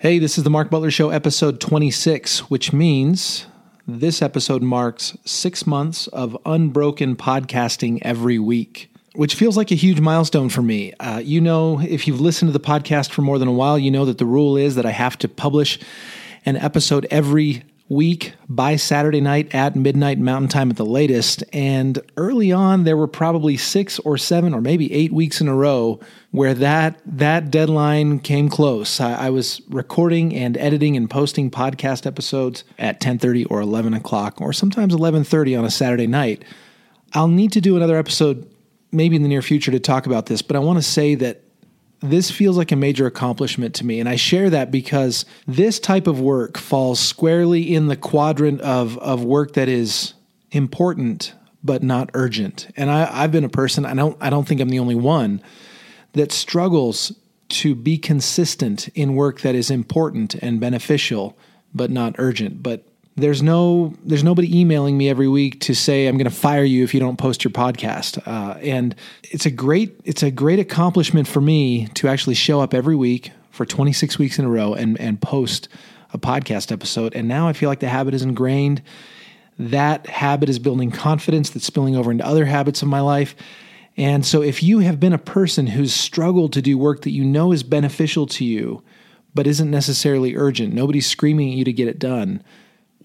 Hey, this is the Mark Butler Show, episode 26, which means this episode marks six months of unbroken podcasting every week, which feels like a huge milestone for me. Uh, you know, if you've listened to the podcast for more than a while, you know that the rule is that I have to publish an episode every week by Saturday night at midnight Mountain Time at the latest. And early on, there were probably six or seven or maybe eight weeks in a row where that that deadline came close. I, I was recording and editing and posting podcast episodes at 10:30 or 11 o'clock, or sometimes 11:30 on a Saturday night. I'll need to do another episode maybe in the near future to talk about this, but I want to say that this feels like a major accomplishment to me. And I share that because this type of work falls squarely in the quadrant of, of work that is important but not urgent. And I, I've been a person, I don't I don't think I'm the only one, that struggles to be consistent in work that is important and beneficial but not urgent. But there's no there's nobody emailing me every week to say I'm going to fire you if you don't post your podcast. Uh, and it's a great it's a great accomplishment for me to actually show up every week for 26 weeks in a row and and post a podcast episode. And now I feel like the habit is ingrained. That habit is building confidence that's spilling over into other habits of my life. And so if you have been a person who's struggled to do work that you know is beneficial to you but isn't necessarily urgent, nobody's screaming at you to get it done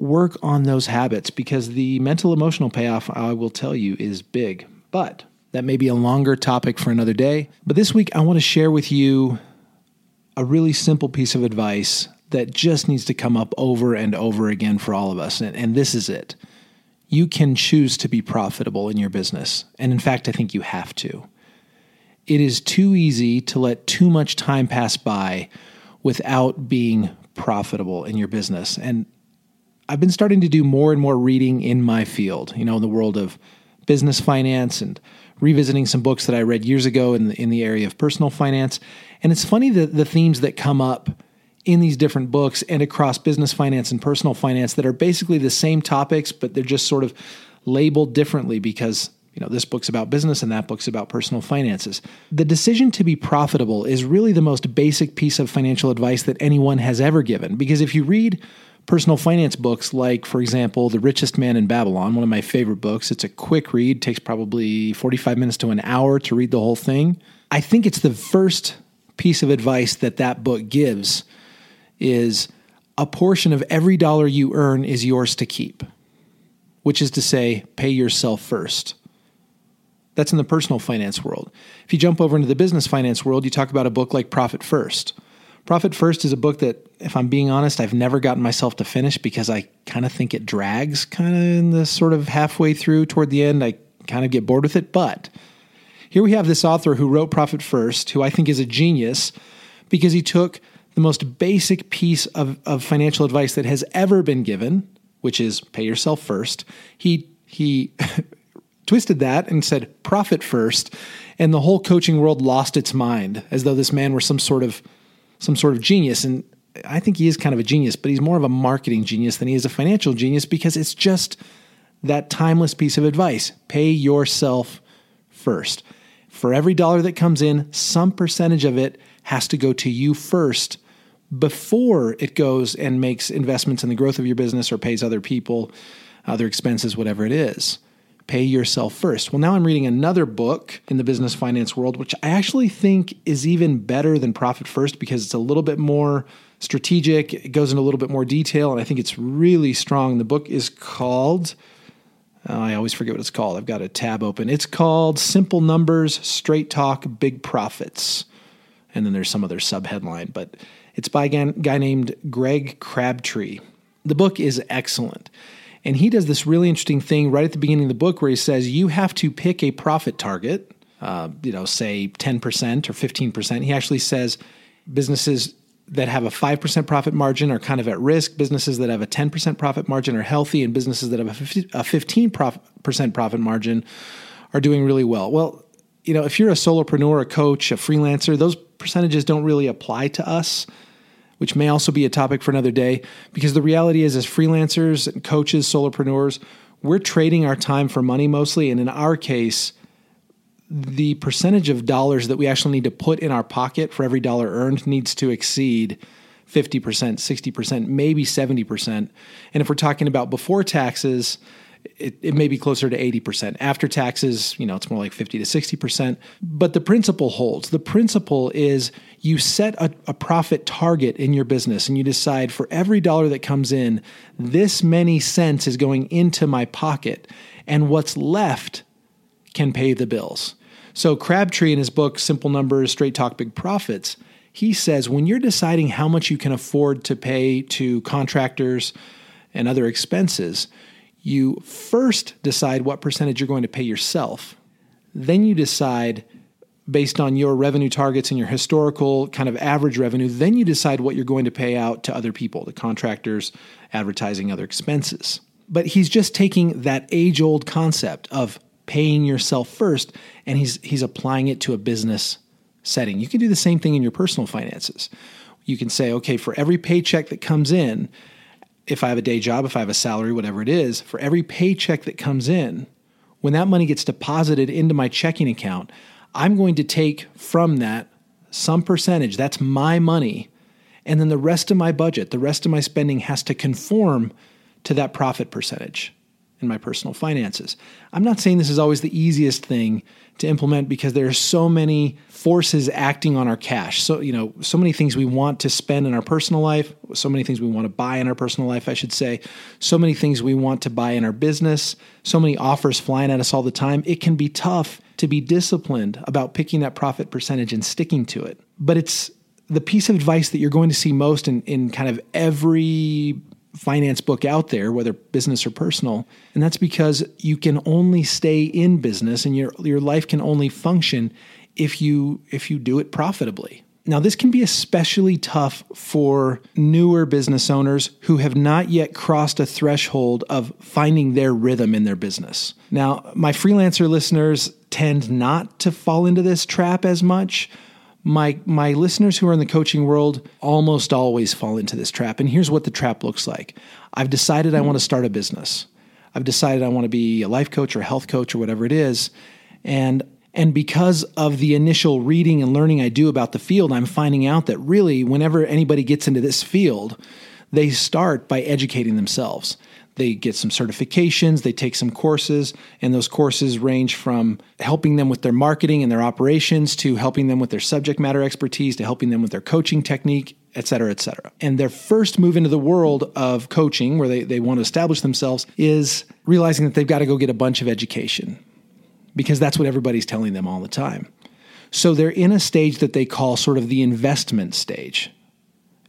work on those habits because the mental emotional payoff, I will tell you, is big. But that may be a longer topic for another day. But this week, I want to share with you a really simple piece of advice that just needs to come up over and over again for all of us. And, and this is it you can choose to be profitable in your business. And in fact, I think you have to. It is too easy to let too much time pass by without being profitable in your business. And I've been starting to do more and more reading in my field, you know, in the world of business finance and revisiting some books that I read years ago in the, in the area of personal finance. And it's funny that the themes that come up in these different books and across business finance and personal finance that are basically the same topics, but they're just sort of labeled differently because you know this book's about business and that book's about personal finances. The decision to be profitable is really the most basic piece of financial advice that anyone has ever given because if you read personal finance books like, for example, The Richest Man in Babylon, one of my favorite books. It's a quick read, takes probably 45 minutes to an hour to read the whole thing. I think it's the first piece of advice that that book gives is a portion of every dollar you earn is yours to keep, which is to say, pay yourself first. That's in the personal finance world. If you jump over into the business finance world, you talk about a book like Profit First. Profit First is a book that, if I'm being honest, I've never gotten myself to finish because I kind of think it drags kind of in the sort of halfway through toward the end. I kind of get bored with it. But here we have this author who wrote Profit First, who I think is a genius because he took the most basic piece of, of financial advice that has ever been given, which is pay yourself first. He, he, twisted that and said profit first and the whole coaching world lost its mind as though this man were some sort of some sort of genius. And I think he is kind of a genius, but he's more of a marketing genius than he is a financial genius because it's just that timeless piece of advice pay yourself first. For every dollar that comes in, some percentage of it has to go to you first before it goes and makes investments in the growth of your business or pays other people, other expenses, whatever it is pay yourself first. Well, now I'm reading another book in the business finance world, which I actually think is even better than Profit First because it's a little bit more strategic. It goes into a little bit more detail, and I think it's really strong. The book is called, oh, I always forget what it's called. I've got a tab open. It's called Simple Numbers, Straight Talk, Big Profits. And then there's some other subheadline, but it's by a guy named Greg Crabtree. The book is excellent. And he does this really interesting thing right at the beginning of the book where he says you have to pick a profit target, uh, you know, say 10% or 15%. He actually says businesses that have a 5% profit margin are kind of at risk. Businesses that have a 10% profit margin are healthy, and businesses that have a 15% profit margin are doing really well. Well, you know, if you're a solopreneur, a coach, a freelancer, those percentages don't really apply to us which may also be a topic for another day, because the reality is, as freelancers and coaches, solopreneurs, we're trading our time for money mostly. And in our case, the percentage of dollars that we actually need to put in our pocket for every dollar earned needs to exceed 50%, 60%, maybe 70%. And if we're talking about before taxes, it, it may be closer to 80%. After taxes, you know, it's more like 50 to 60%. But the principle holds. The principle is you set a, a profit target in your business and you decide for every dollar that comes in, this many cents is going into my pocket. And what's left can pay the bills. So Crabtree in his book, Simple Numbers, Straight Talk, Big Profits, he says when you're deciding how much you can afford to pay to contractors and other expenses, you first decide what percentage you're going to pay yourself. Then you decide based on your revenue targets and your historical kind of average revenue, then you decide what you're going to pay out to other people, the contractors, advertising, other expenses. But he's just taking that age old concept of paying yourself first and he's he's applying it to a business setting. You can do the same thing in your personal finances. You can say, okay, for every paycheck that comes in, if I have a day job, if I have a salary, whatever it is, for every paycheck that comes in, when that money gets deposited into my checking account, I'm going to take from that some percentage. That's my money. And then the rest of my budget, the rest of my spending has to conform to that profit percentage in my personal finances. I'm not saying this is always the easiest thing to implement because there are so many forces acting on our cash. So, you know, so many things we want to spend in our personal life, so many things we want to buy in our personal life, I should say, so many things we want to buy in our business, so many offers flying at us all the time. It can be tough to be disciplined about picking that profit percentage and sticking to it. But it's the piece of advice that you're going to see most in, in kind of every finance book out there, whether business or personal. And that's because you can only stay in business and your, your life can only function if you if you do it profitably. Now, this can be especially tough for newer business owners who have not yet crossed a threshold of finding their rhythm in their business. Now, my freelancer listeners tend not to fall into this trap as much, my my listeners who are in the coaching world almost always fall into this trap and here's what the trap looks like. I've decided i want to start a business. I've decided i want to be a life coach or a health coach or whatever it is and and because of the initial reading and learning i do about the field i'm finding out that really whenever anybody gets into this field they start by educating themselves they get some certifications, they take some courses, and those courses range from helping them with their marketing and their operations to helping them with their subject matter expertise to helping them with their coaching technique, et cetera, et cetera. And their first move into the world of coaching, where they, they want to establish themselves, is realizing that they've got to go get a bunch of education because that's what everybody's telling them all the time. So they're in a stage that they call sort of the investment stage.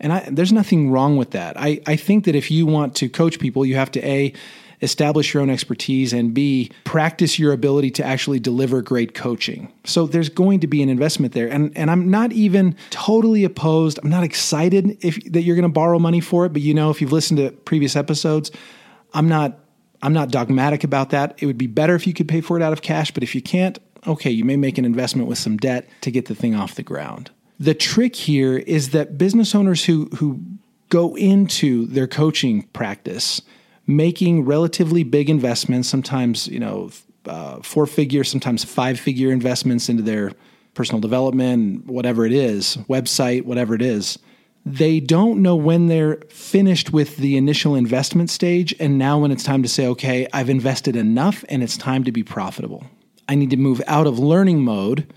And I, there's nothing wrong with that. I, I think that if you want to coach people, you have to A, establish your own expertise, and B, practice your ability to actually deliver great coaching. So there's going to be an investment there. And, and I'm not even totally opposed. I'm not excited if that you're going to borrow money for it, but you know, if you've listened to previous episodes, I'm not I'm not dogmatic about that. It would be better if you could pay for it out of cash, but if you can't, okay, you may make an investment with some debt to get the thing off the ground. The trick here is that business owners who who go into their coaching practice making relatively big investments, sometimes you know uh, four figure, sometimes five figure investments into their personal development, whatever it is, website, whatever it is. They don't know when they're finished with the initial investment stage, and now when it's time to say, okay, I've invested enough and it's time to be profitable. I need to move out of learning mode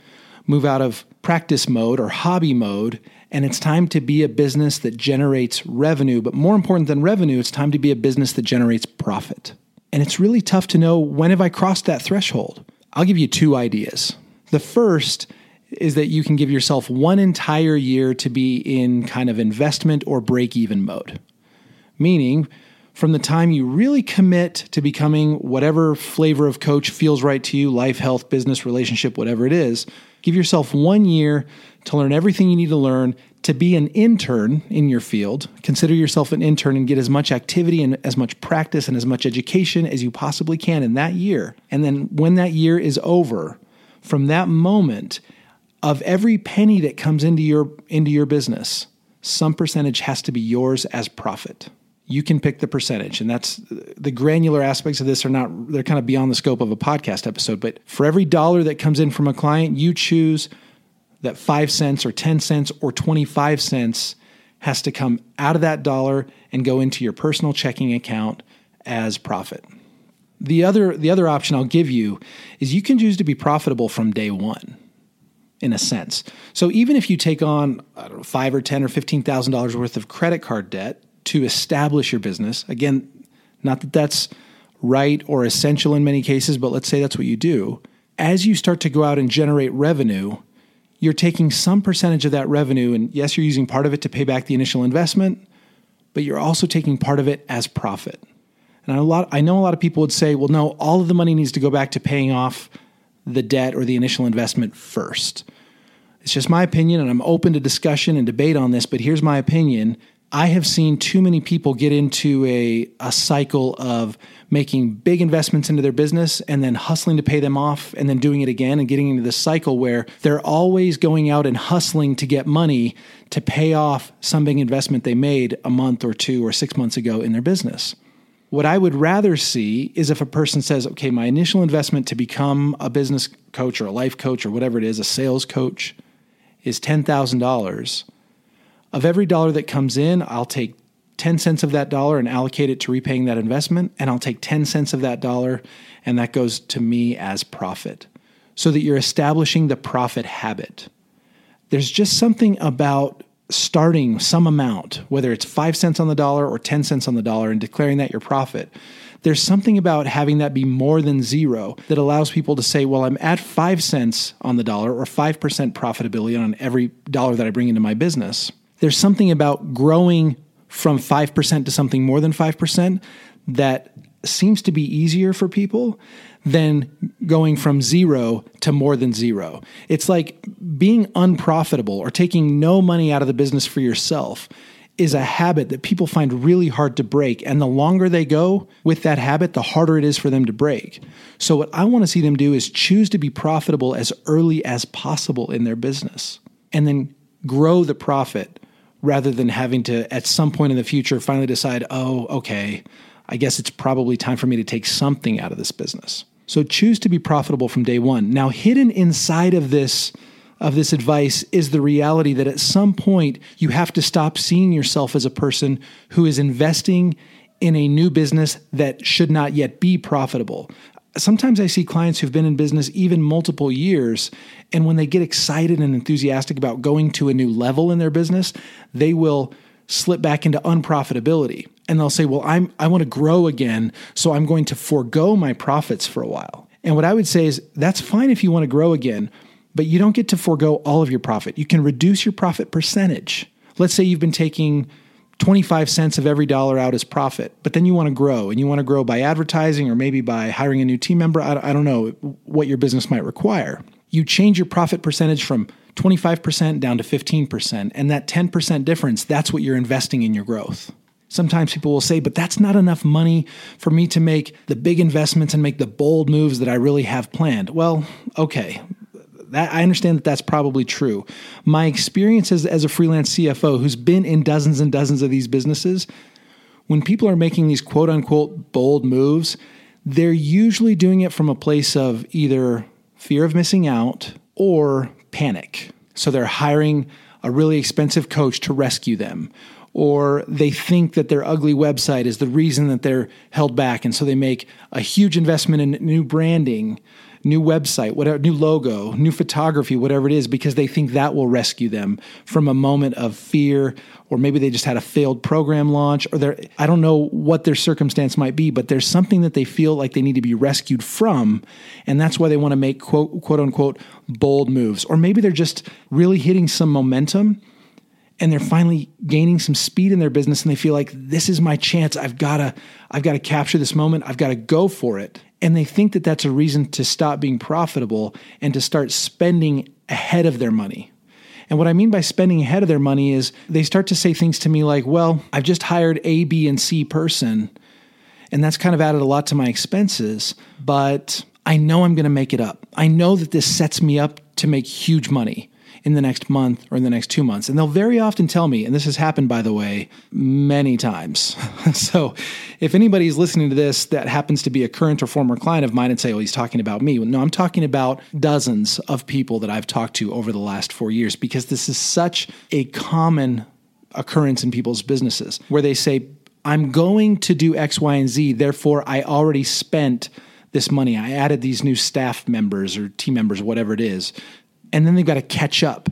move out of practice mode or hobby mode, and it's time to be a business that generates revenue. But more important than revenue, it's time to be a business that generates profit. And it's really tough to know when have I crossed that threshold. I'll give you two ideas. The first is that you can give yourself one entire year to be in kind of investment or break even mode. Meaning, from the time you really commit to becoming whatever flavor of coach feels right to you life, health, business, relationship, whatever it is Give yourself one year to learn everything you need to learn to be an intern in your field. Consider yourself an intern and get as much activity and as much practice and as much education as you possibly can in that year. And then when that year is over, from that moment, of every penny that comes into your into your business, some percentage has to be yours as profit you can pick the percentage and that's the granular aspects of this are not they're kind of beyond the scope of a podcast episode but for every dollar that comes in from a client you choose that 5 cents or 10 cents or 25 cents has to come out of that dollar and go into your personal checking account as profit. The other the other option I'll give you is you can choose to be profitable from day 1 in a sense. So even if you take on know, 5 or 10 or 15,000 dollars worth of credit card debt to establish your business, again, not that that's right or essential in many cases, but let's say that's what you do. As you start to go out and generate revenue, you're taking some percentage of that revenue, and yes, you're using part of it to pay back the initial investment, but you're also taking part of it as profit. And a lot, I know a lot of people would say, well, no, all of the money needs to go back to paying off the debt or the initial investment first. It's just my opinion, and I'm open to discussion and debate on this, but here's my opinion. I have seen too many people get into a, a cycle of making big investments into their business and then hustling to pay them off and then doing it again and getting into this cycle where they're always going out and hustling to get money to pay off some big investment they made a month or two or six months ago in their business. What I would rather see is if a person says, okay, my initial investment to become a business coach or a life coach or whatever it is, a sales coach, is $10,000 of every dollar that comes in, I'll take 10 cents of that dollar and allocate it to repaying that investment. And I'll take 10 cents of that dollar and that goes to me as profit so that you're establishing the profit habit. There's just something about starting some amount, whether it's five cents on the dollar or 10 cents on the dollar, and declaring that your profit. There's something about having that be more than zero that allows people to say, well, I'm at five cents on the dollar or 5% profitability on every dollar that I bring into my business there's something about growing from 5% to something more than 5% that seems to be easier for people than going from zero to more than zero. It's like being unprofitable or taking no money out of the business for yourself is a habit that people find really hard to break. And the longer they go with that habit, the harder it is for them to break. So, what I want to see them do is choose to be profitable as early as possible in their business and then grow the profit rather than having to, at some point in the future, finally decide, oh, okay, I guess it's probably time for me to take something out of this business. So choose to be profitable from day one. Now, hidden inside of this of this advice is the reality that at some point you have to stop seeing yourself as a person who is investing in a new business that should not yet be profitable sometimes I see clients who've been in business even multiple years, and when they get excited and enthusiastic about going to a new level in their business, they will slip back into unprofitability. And they'll say, Well, I'm I want to grow again, so I'm going to forego my profits for a while. And what I would say is that's fine if you want to grow again, but you don't get to forego all of your profit. You can reduce your profit percentage. Let's say you've been taking 25 cents of every dollar out as profit, but then you want to grow and you want to grow by advertising or maybe by hiring a new team member. I, I don't know what your business might require. You change your profit percentage from 25% down to 15%, and that 10% difference, that's what you're investing in your growth. Sometimes people will say, but that's not enough money for me to make the big investments and make the bold moves that I really have planned. Well, okay, that, I understand that that's probably true. My experience as, as a freelance CFO who's been in dozens and dozens of these businesses, when people are making these quote unquote bold moves, they're usually doing it from a place of either fear of missing out or panic. So they're hiring a really expensive coach to rescue them. Or they think that their ugly website is the reason that they're held back. And so they make a huge investment in new branding new website, whatever, new logo, new photography, whatever it is, because they think that will rescue them from a moment of fear, or maybe they just had a failed program launch, or they're, I don't know what their circumstance might be, but there's something that they feel like they need to be rescued from. And that's why they want to make quote, quote unquote bold moves. Or maybe they're just really hitting some momentum and they're finally gaining some speed in their business and they feel like this is my chance i've got to i've got to capture this moment i've got to go for it and they think that that's a reason to stop being profitable and to start spending ahead of their money. And what I mean by spending ahead of their money is they start to say things to me like, well, I've just hired A, B, and C person, and that's kind of added a lot to my expenses, but I know I'm going to make it up. I know that this sets me up to make huge money in the next month or in the next two months. And they'll very often tell me, and this has happened, by the way, many times. so if anybody's listening to this that happens to be a current or former client of mine and say, well, he's talking about me. No, I'm talking about dozens of people that I've talked to over the last four years because this is such a common occurrence in people's businesses where they say, I'm going to do X, Y, and Z. Therefore, I already spent this money. I added these new staff members or team members, whatever it is. And then they've got to catch up.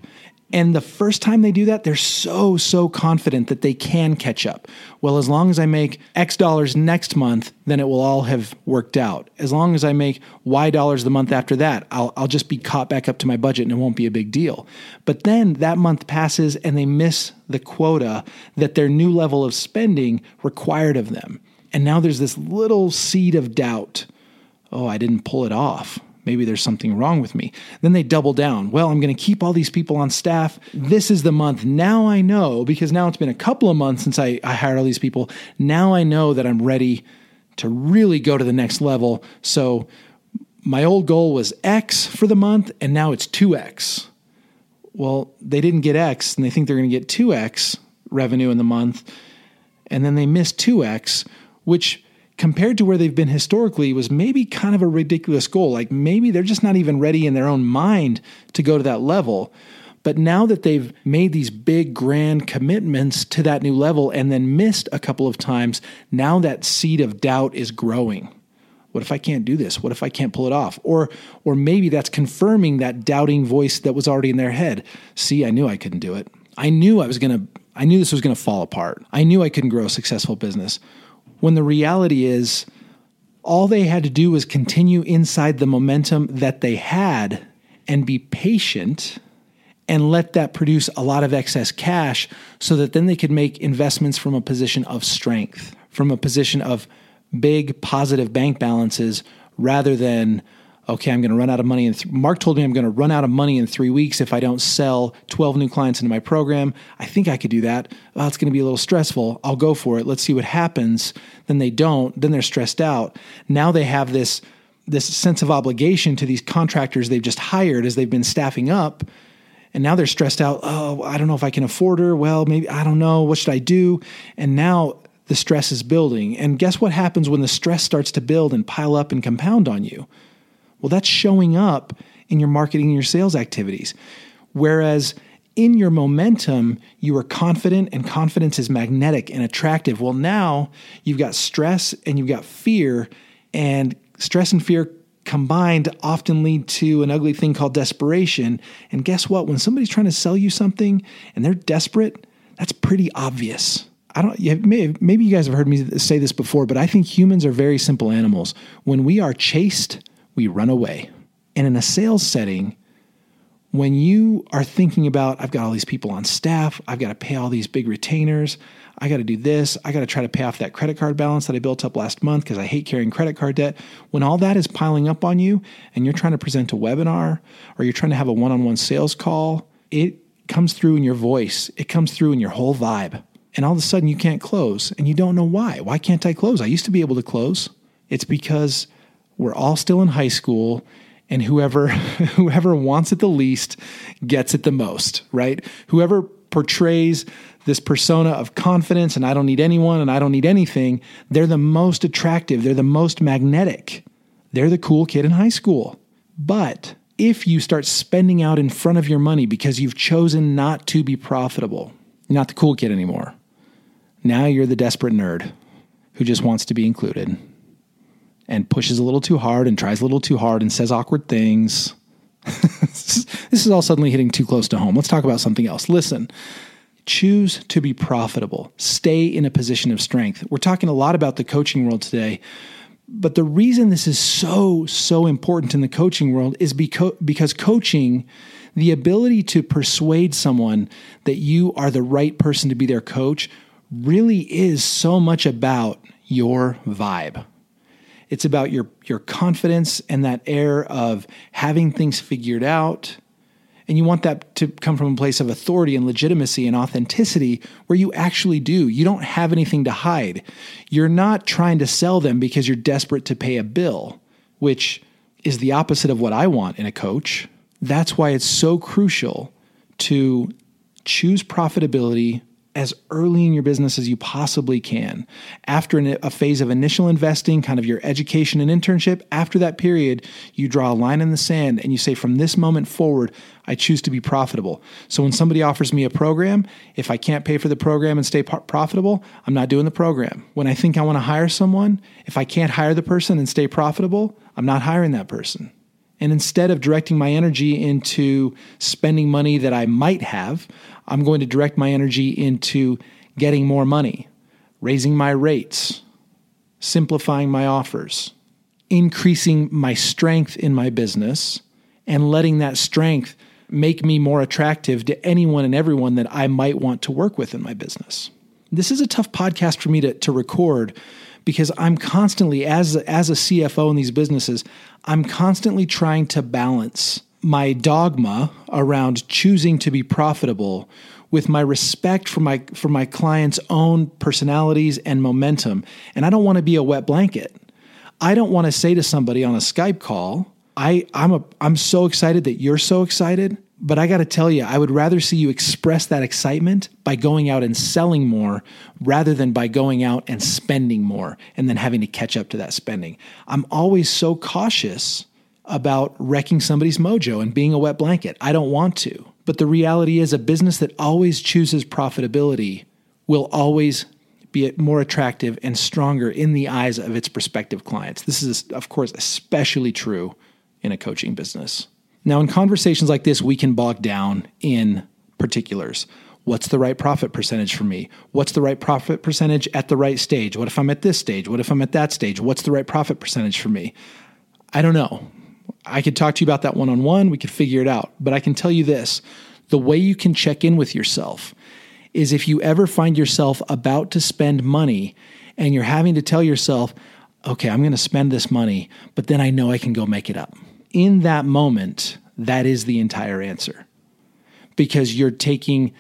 And the first time they do that, they're so, so confident that they can catch up. Well, as long as I make X dollars next month, then it will all have worked out. As long as I make Y dollars the month after that, I'll, I'll just be caught back up to my budget and it won't be a big deal. But then that month passes and they miss the quota that their new level of spending required of them. And now there's this little seed of doubt. Oh, I didn't pull it off. Maybe there's something wrong with me. Then they double down. Well, I'm going to keep all these people on staff. This is the month. Now I know, because now it's been a couple of months since I, I hired all these people. Now I know that I'm ready to really go to the next level. So my old goal was X for the month, and now it's 2X. Well, they didn't get X, and they think they're going to get 2X revenue in the month, and then they missed 2X, which compared to where they've been historically was maybe kind of a ridiculous goal. Like maybe they're just not even ready in their own mind to go to that level. But now that they've made these big grand commitments to that new level and then missed a couple of times, now that seed of doubt is growing. What if I can't do this? What if I can't pull it off? Or or maybe that's confirming that doubting voice that was already in their head. See, I knew I couldn't do it. I knew I was to I knew this was to fall apart. I knew I couldn't grow a successful business when the reality is all they had to do was continue inside the momentum that they had and be patient and let that produce a lot of excess cash so that then they could make investments from a position of strength, from a position of big positive bank balances rather than okay, I'm going to run out of money. In th- Mark told me I'm going to run out of money in three weeks if I don't sell 12 new clients into my program. I think I could do that. Well, it's going to be a little stressful. I'll go for it. Let's see what happens. Then they don't. Then they're stressed out. Now they have this this sense of obligation to these contractors they've just hired as they've been staffing up. And now they're stressed out. Oh, I don't know if I can afford her. Well, maybe I don't know. What should I do? And now the stress is building. And guess what happens when the stress starts to build and pile up and compound on you? Well, that's showing up in your marketing and your sales activities. Whereas in your momentum, you are confident and confidence is magnetic and attractive. Well, now you've got stress and you've got fear, and stress and fear combined often lead to an ugly thing called desperation. And guess what? When somebody's trying to sell you something and they're desperate, that's pretty obvious. I don't. Maybe you guys have heard me say this before, but I think humans are very simple animals. When we are chased, we run away. And in a sales setting, when you are thinking about, I've got all these people on staff, I've got to pay all these big retainers, I got to do this, I got to try to pay off that credit card balance that I built up last month because I hate carrying credit card debt. When all that is piling up on you and you're trying to present a webinar or you're trying to have a one on one sales call, it comes through in your voice, it comes through in your whole vibe. And all of a sudden you can't close and you don't know why. Why can't I close? I used to be able to close. It's because we're all still in high school and whoever whoever wants it the least gets it the most, right? Whoever portrays this persona of confidence and I don't need anyone and I don't need anything, they're the most attractive, they're the most magnetic. They're the cool kid in high school. But if you start spending out in front of your money because you've chosen not to be profitable, you're not the cool kid anymore. Now you're the desperate nerd who just wants to be included and pushes a little too hard and tries a little too hard and says awkward things. this is all suddenly hitting too close to home. Let's talk about something else. Listen, choose to be profitable, stay in a position of strength. We're talking a lot about the coaching world today. But the reason this is so, so important in the coaching world is because, because coaching, the ability to persuade someone that you are the right person to be their coach, really is so much about your vibe. It's about your, your confidence and that air of having things figured out. And you want that to come from a place of authority and legitimacy and authenticity where you actually do. You don't have anything to hide. You're not trying to sell them because you're desperate to pay a bill, which is the opposite of what I want in a coach. That's why it's so crucial to choose profitability as early in your business as you possibly can. After an, a phase of initial investing, kind of your education and internship, after that period, you draw a line in the sand and you say, from this moment forward, I choose to be profitable. So when somebody offers me a program, if I can't pay for the program and stay profitable, I'm not doing the program. When I think I want to hire someone, if I can't hire the person and stay profitable, I'm not hiring that person. And instead of directing my energy into spending money that I might have, I'm going to direct my energy into getting more money, raising my rates, simplifying my offers, increasing my strength in my business, and letting that strength make me more attractive to anyone and everyone that I might want to work with in my business. This is a tough podcast for me to, to record because I'm constantly, as, as a CFO in these businesses, I'm constantly trying to balance my dogma around choosing to be profitable with my respect for my for my clients' own personalities and momentum. And I don't want to be a wet blanket. I don't want to say to somebody on a Skype call, I, I'm a I'm so excited that you're so excited. But I got to tell you, I would rather see you express that excitement by going out and selling more rather than by going out and spending more and then having to catch up to that spending. I'm always so cautious about wrecking somebody's mojo and being a wet blanket. I don't want to. But the reality is, a business that always chooses profitability will always be more attractive and stronger in the eyes of its prospective clients. This is, of course, especially true in a coaching business. Now, in conversations like this, we can bog down in particulars. What's the right profit percentage for me? What's the right profit percentage at the right stage? What if I'm at this stage? What if I'm at that stage? What's the right profit percentage for me? I don't know. I could talk to you about that one on one. We could figure it out. But I can tell you this the way you can check in with yourself is if you ever find yourself about to spend money and you're having to tell yourself, okay, I'm going to spend this money, but then I know I can go make it up in that moment, that is the entire answer. Because you're taking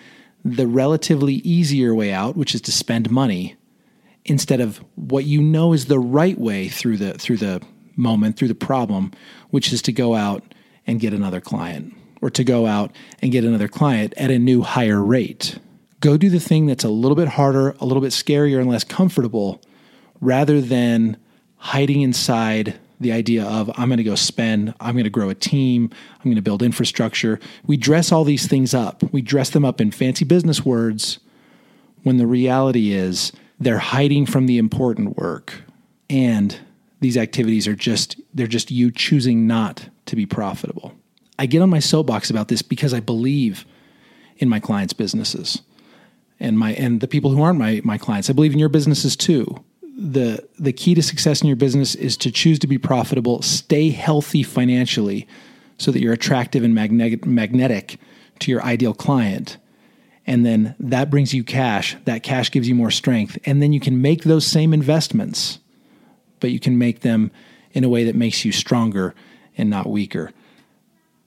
the relatively easier way out, which is to spend money, instead of what you know is the right way through the through the moment, through the problem, which is to go out and get another client or to go out and get another client at a new higher rate. Go do the thing that's a little bit harder, a little bit scarier and less comfortable rather than hiding inside the idea of I'm going to go spend, I'm going to grow a team, I'm going to build infrastructure. We dress all these things up. We dress them up in fancy business words when the reality is they're hiding from the important work. And these activities are just they're just you choosing not to be profitable. I get on my soapbox about this because I believe in my clients' businesses and my and the people who aren't my my clients. I believe in your businesses too the the key to success in your business is to choose to be profitable, stay healthy financially so that you're attractive and magnetic magnetic to your ideal client. And then that brings you cash. That cash gives you more strength. And then you can make those same investments, but you can make them in a way that makes you stronger and not weaker.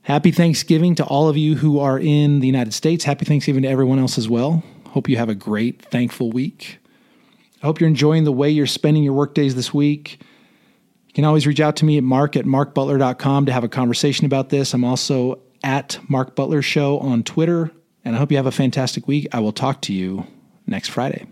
Happy Thanksgiving to all of you who are in the United States. Happy Thanksgiving to everyone else as well. Hope you have a great, thankful week. I hope you're enjoying the way you're spending your work days this week. You can always reach out to me at mark at markbutler.com to have a conversation about this. I'm also at Mark Butler Show on Twitter. And I hope you have a fantastic week. I will talk to you next Friday.